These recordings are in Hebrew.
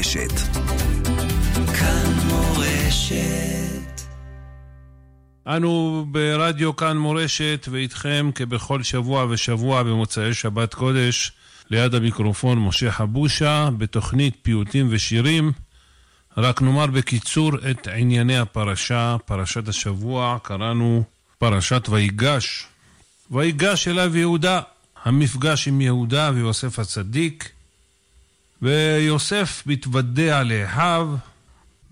מורשת. כאן מורשת. אנו ברדיו כאן מורשת ואיתכם כבכל שבוע ושבוע במוצאי שבת קודש ליד המיקרופון משה חבושה בתוכנית פיוטים ושירים. רק נאמר בקיצור את ענייני הפרשה, פרשת השבוע, קראנו פרשת ויגש. ויגש אליו יהודה, המפגש עם יהודה ויוסף הצדיק, ויוסף מתוודע לאחיו,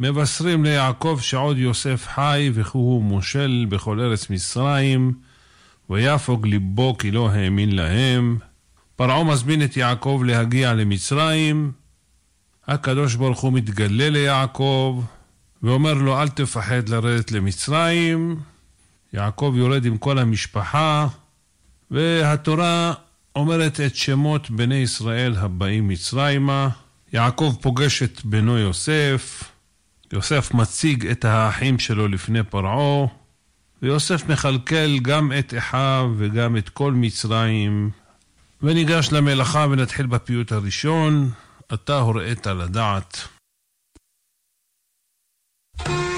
מבשרים ליעקב שעוד יוסף חי וכי הוא מושל בכל ארץ מצרים, ויפוג ליבו כי לא האמין להם. פרעה מזמין את יעקב להגיע למצרים, הקדוש ברוך הוא מתגלה ליעקב ואומר לו אל תפחד לרדת למצרים. יעקב יורד עם כל המשפחה והתורה אומרת את שמות בני ישראל הבאים מצרימה. יעקב פוגש את בנו יוסף, יוסף מציג את האחים שלו לפני פרעה, ויוסף מכלכל גם את אחיו וגם את כל מצרים. וניגש למלאכה ונתחיל בפיוט הראשון, אתה הוראית לדעת. Regen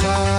heart.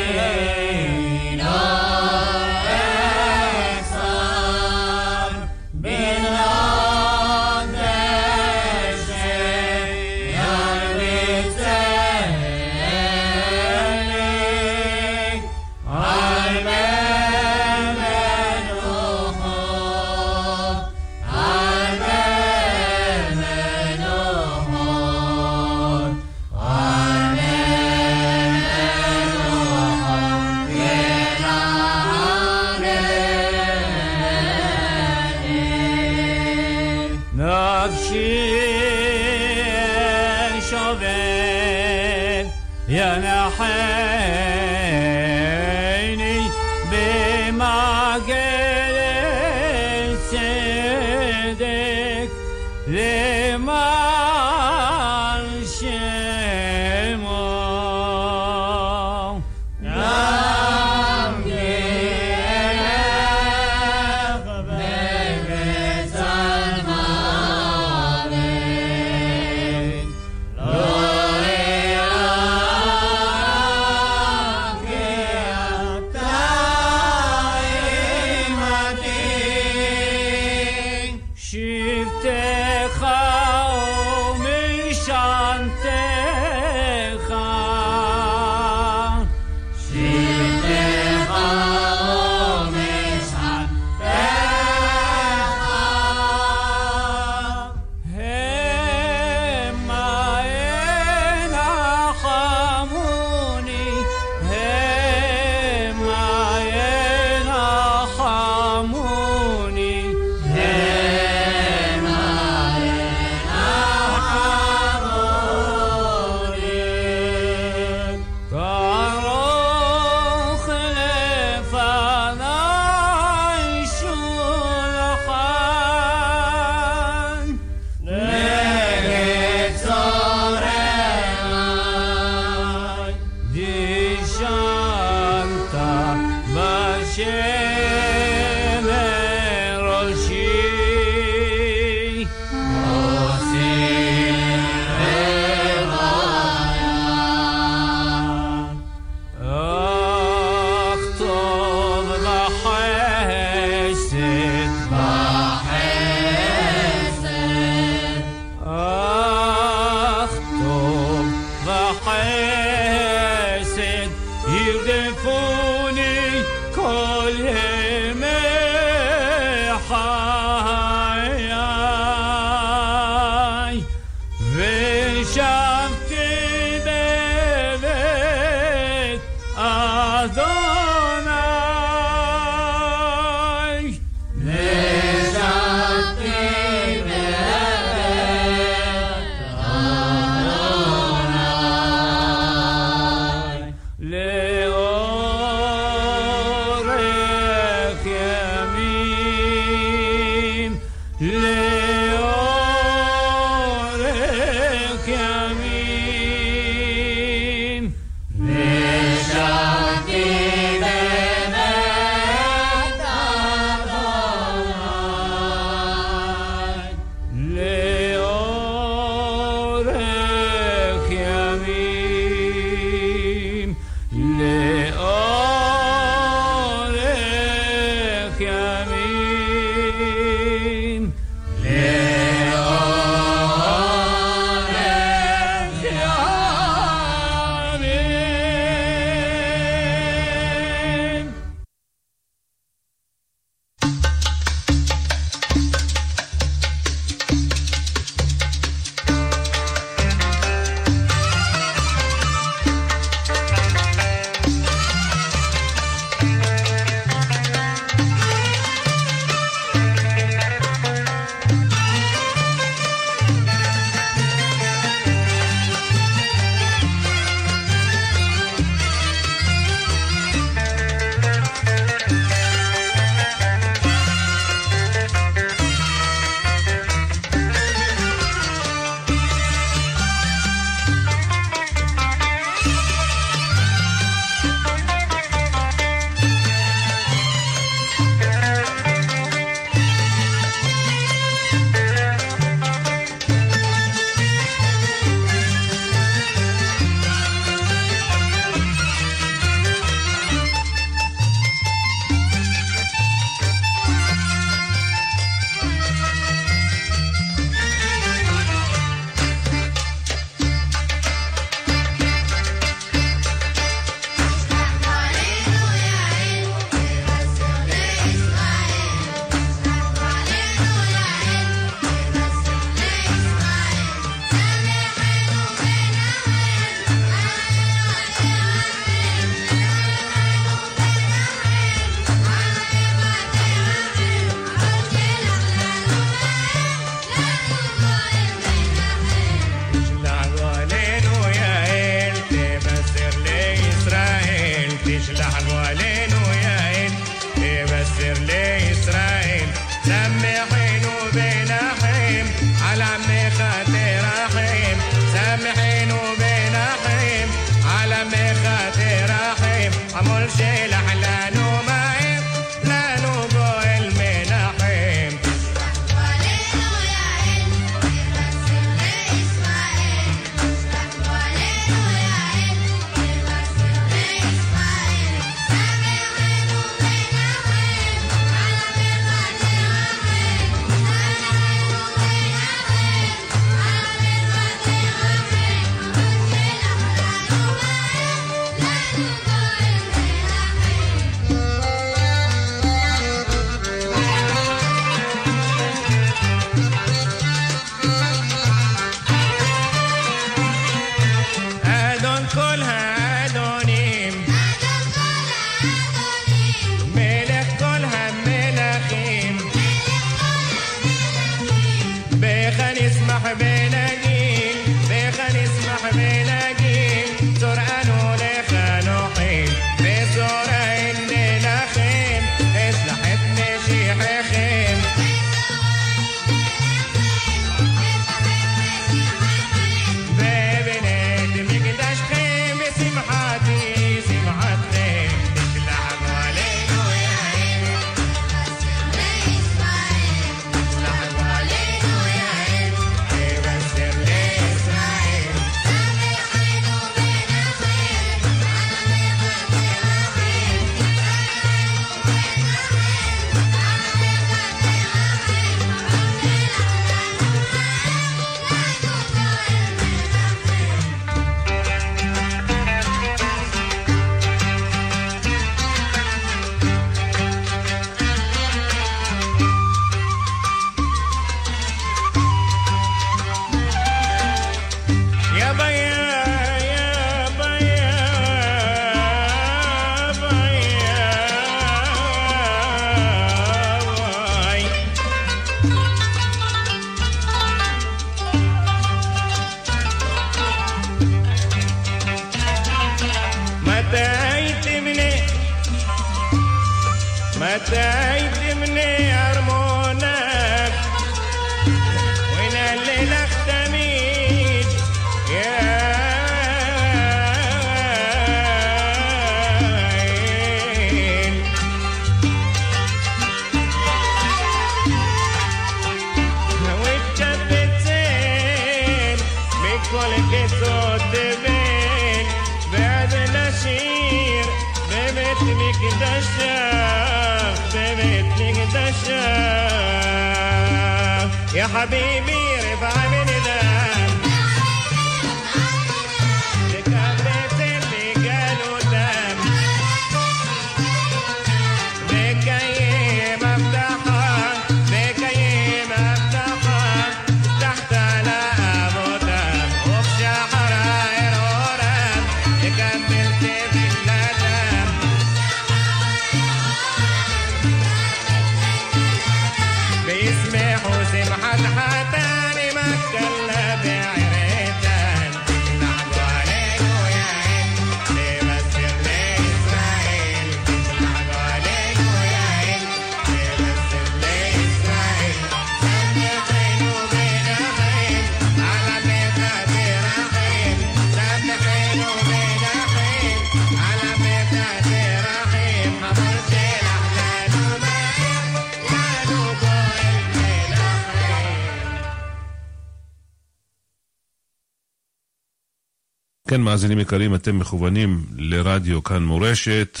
כן, מאזינים יקרים, אתם מכוונים לרדיו כאן מורשת,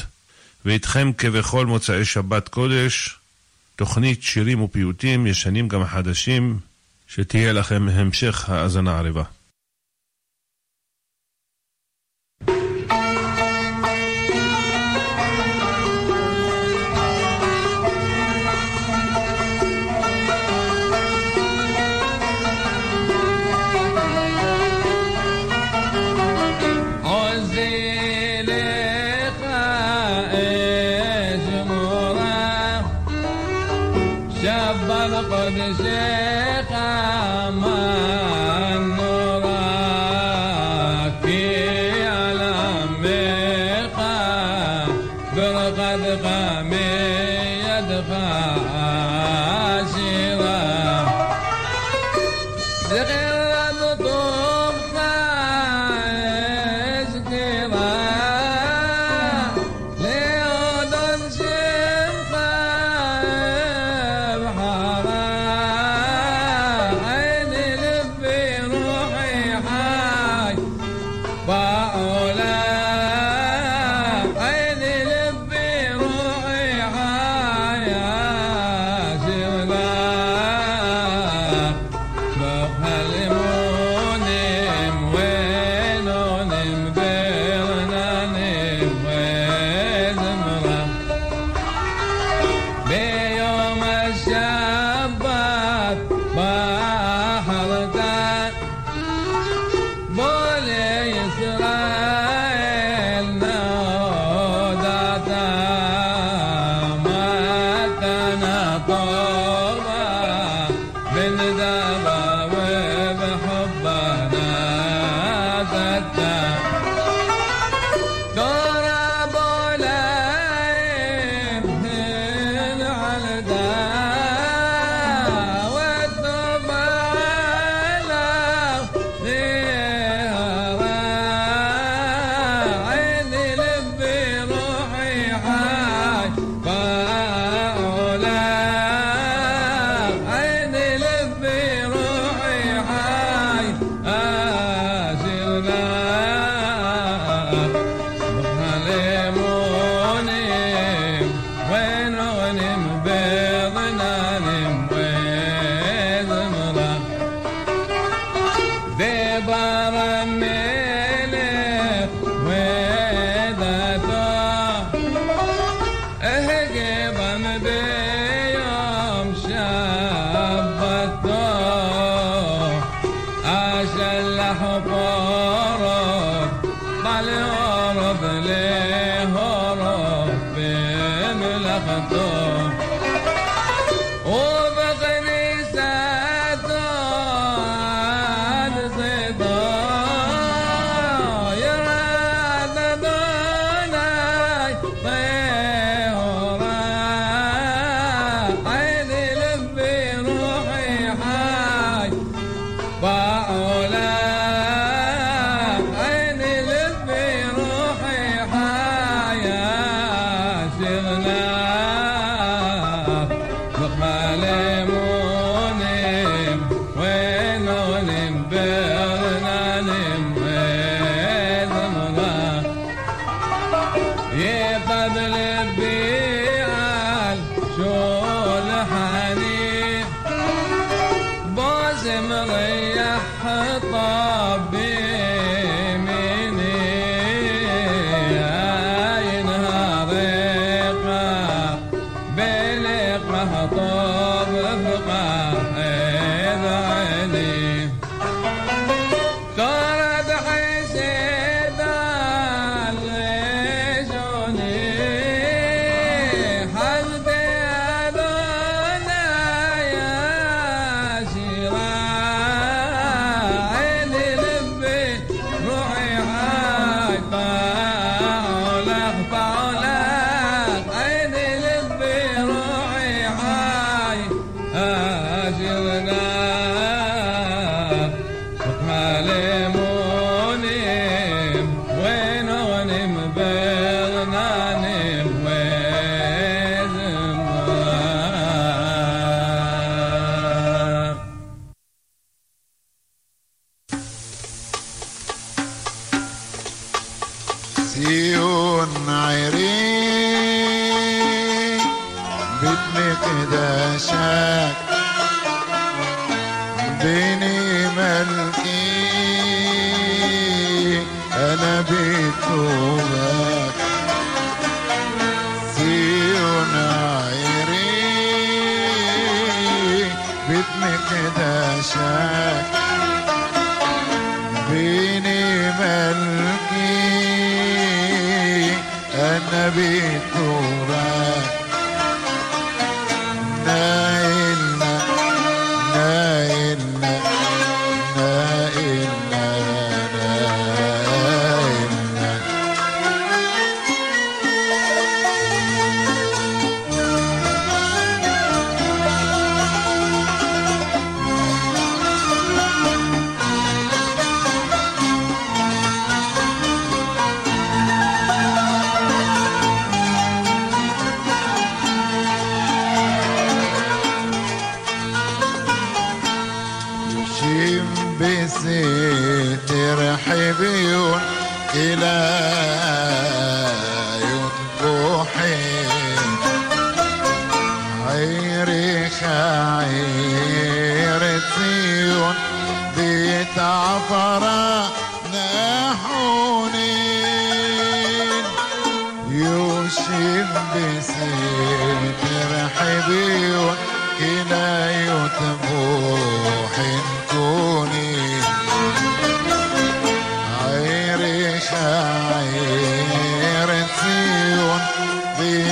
ואיתכם כבכל מוצאי שבת קודש, תוכנית שירים ופיוטים, ישנים גם חדשים, שתהיה לכם המשך האזנה עריבה. Salvador. سيون عيرين بتني قداشك بيني ملكي أنا بتوم Bebe.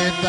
عيد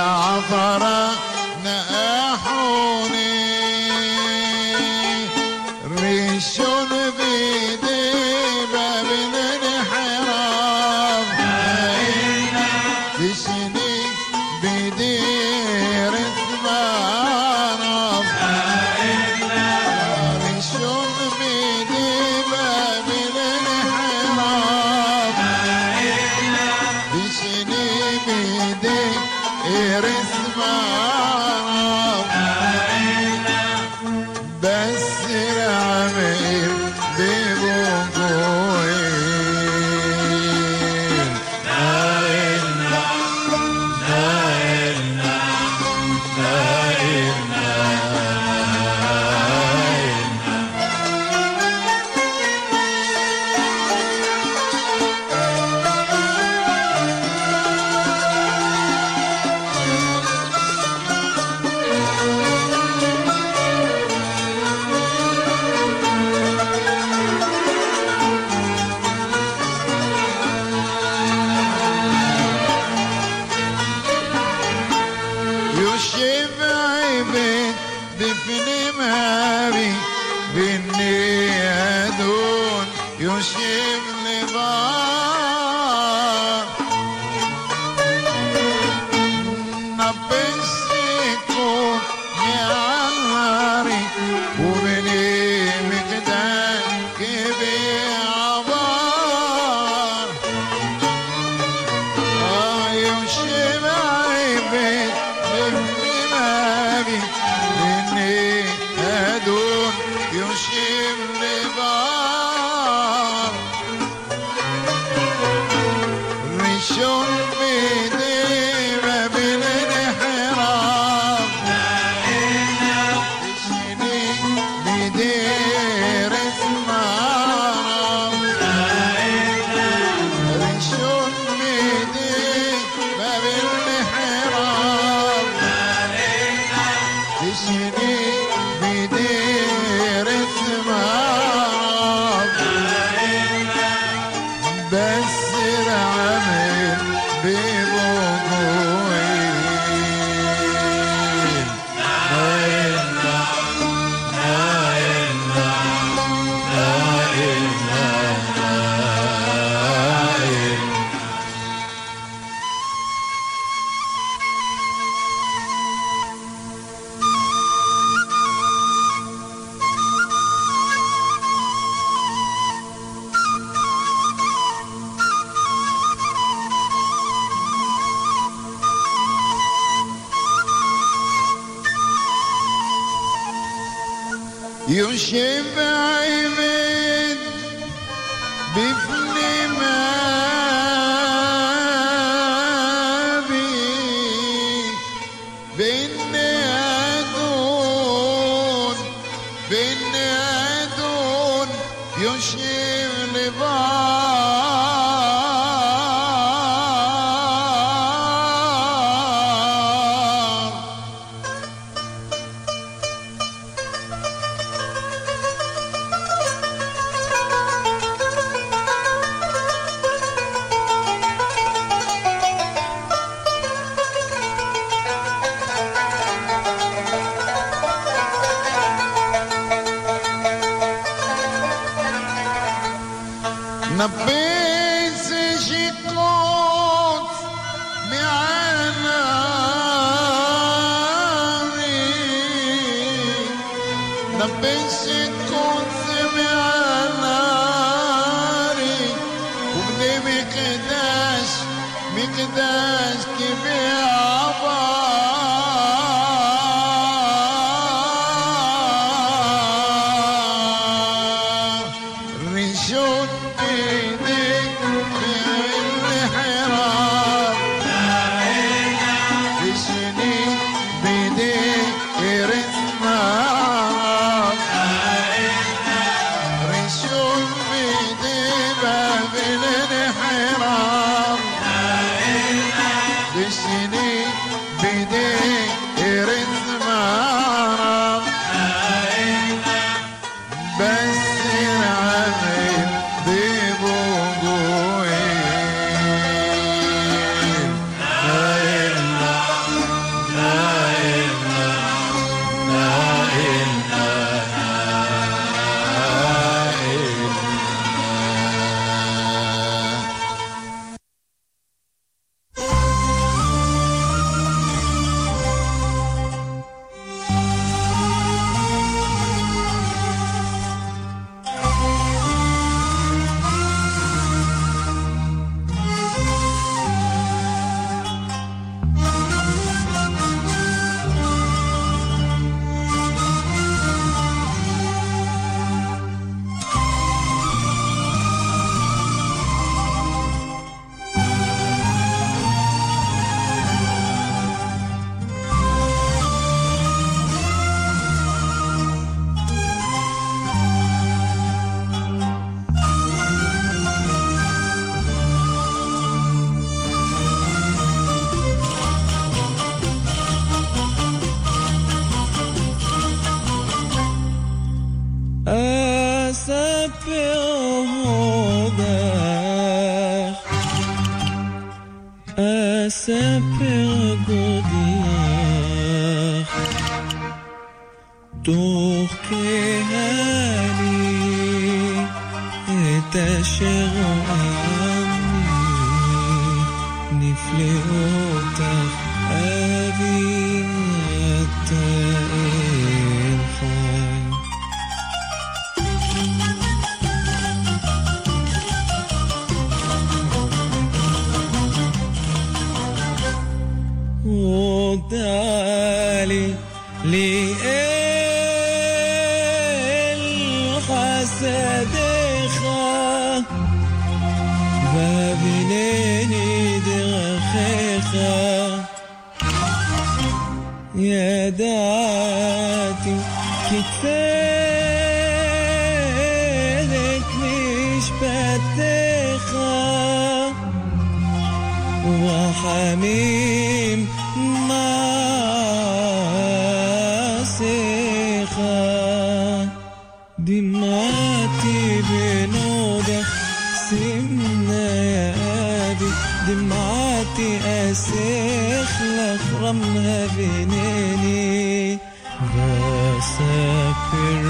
yaprakların evini ve sefer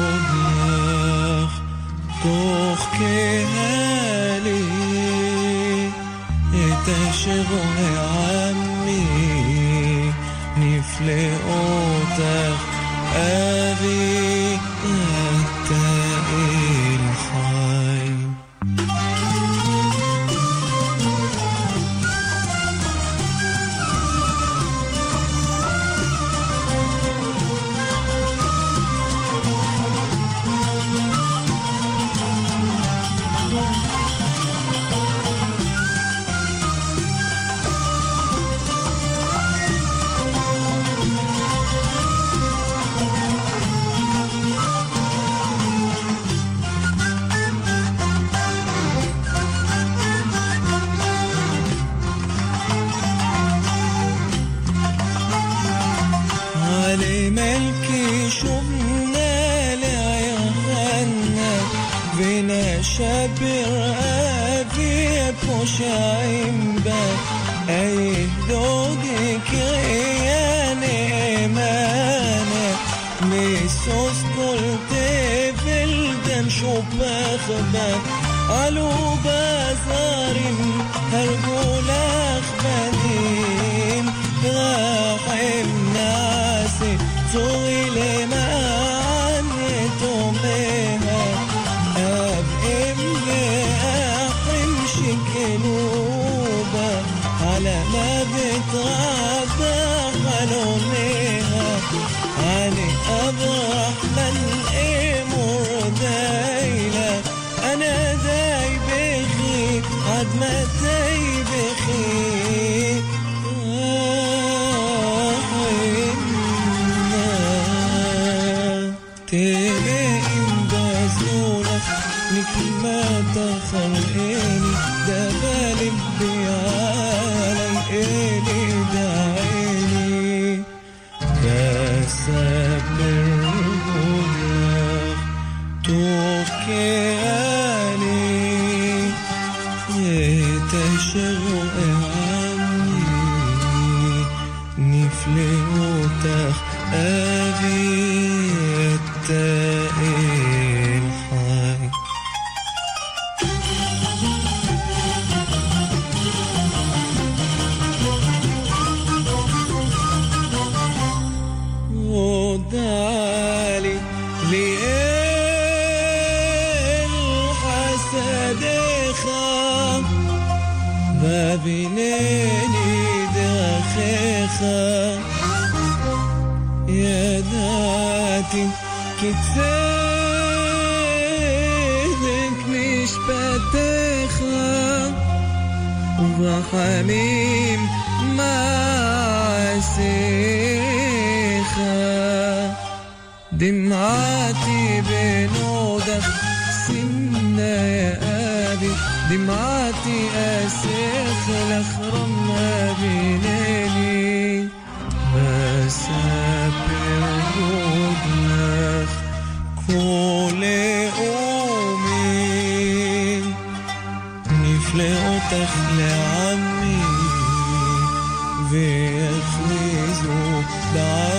olacak doğ kehali eteşe gönü ammi nifle otak evini met veșnic nu, dar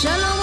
神龙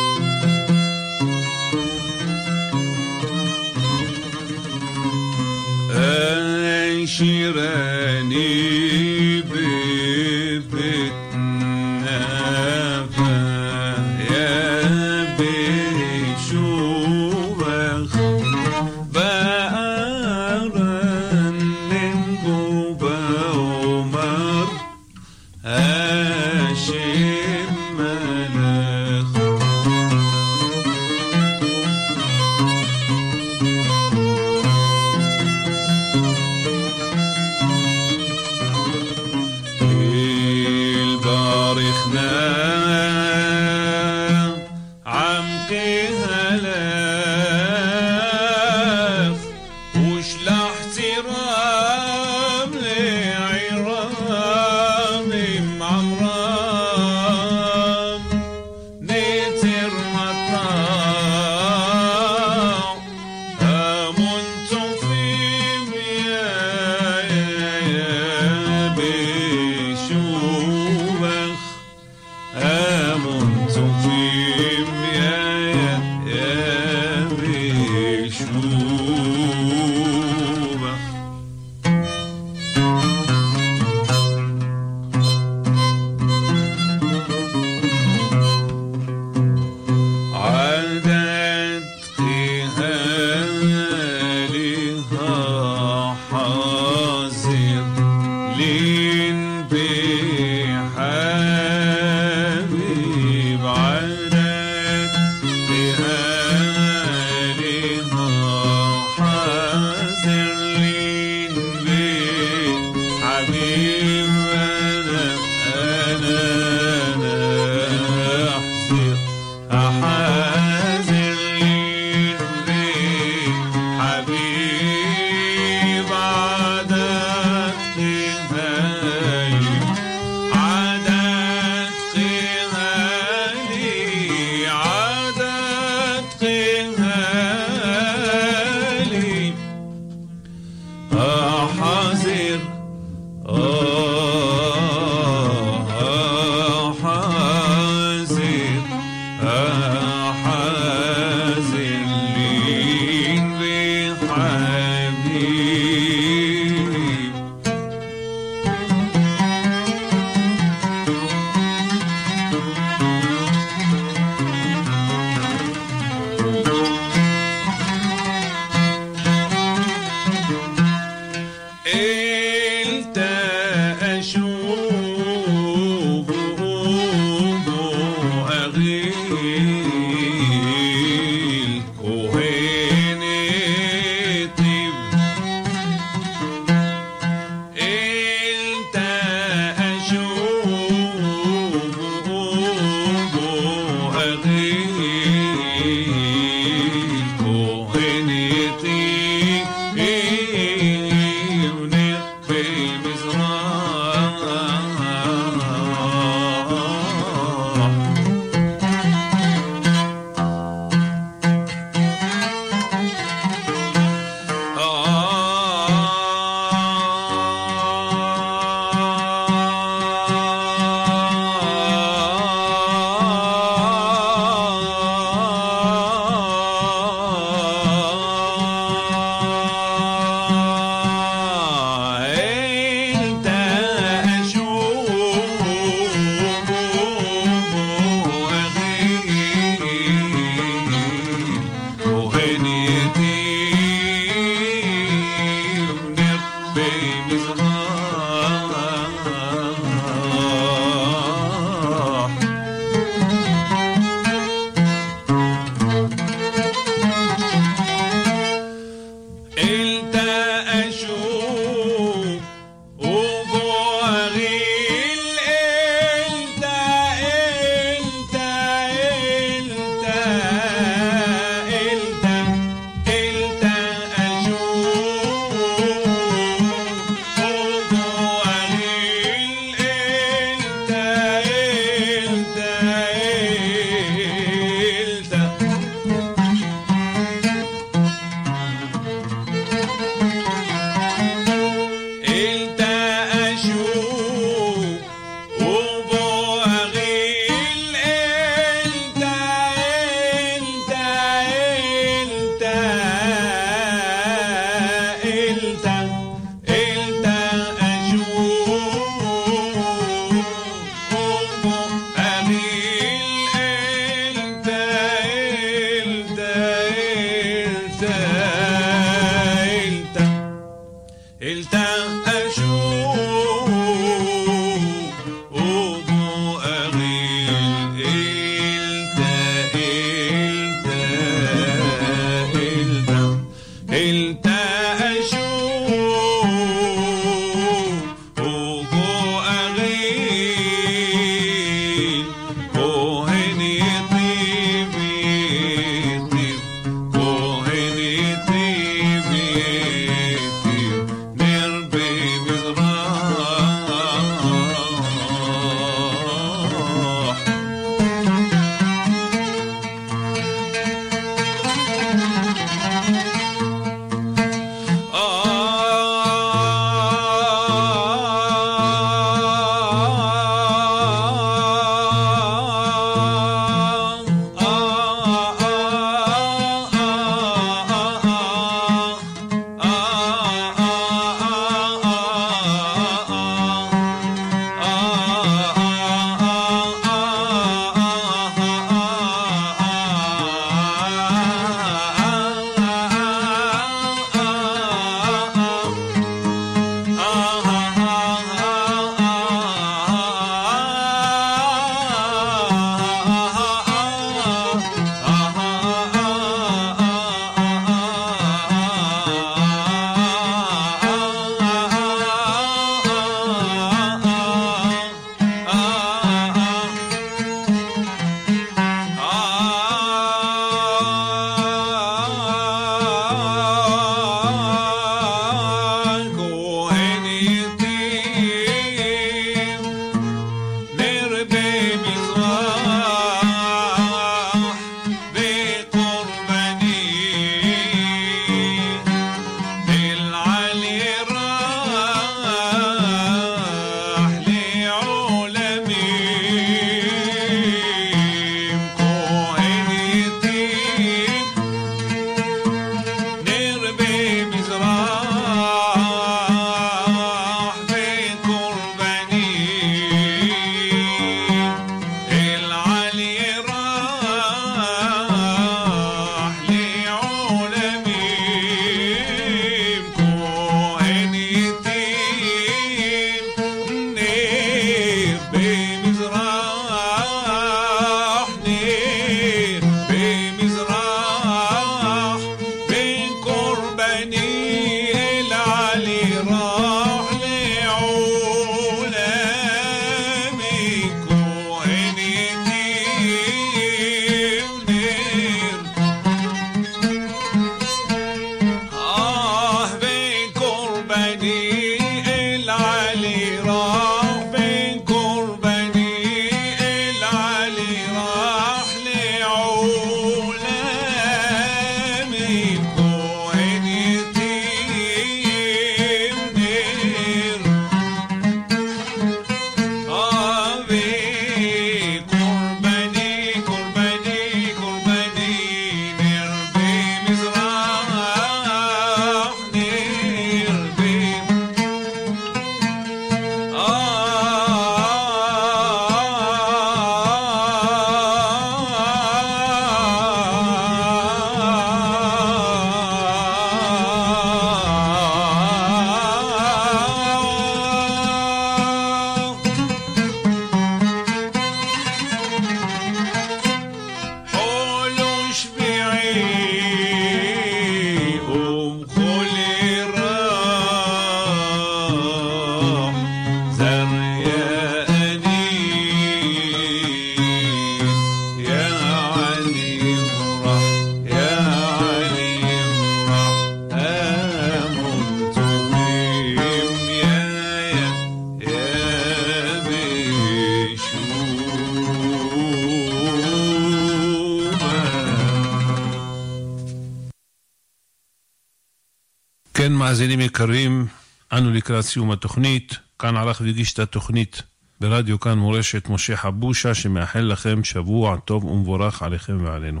לקראת סיום התוכנית. כאן ערך והגיש את התוכנית ברדיו כאן מורשת משה חבושה, שמאחל לכם שבוע טוב ומבורך עליכם ועלינו.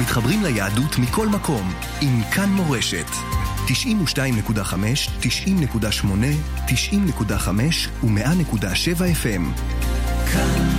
מתחברים ליהדות מכל מקום עם כאן מורשת. 92.5, 90.8, 90.5 ו-100.7 FM. כאן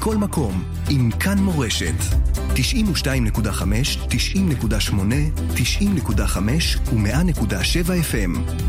מכל מקום עם כאן מורשת. 92.5, 90.8, 90.5 ו-100.7 FM.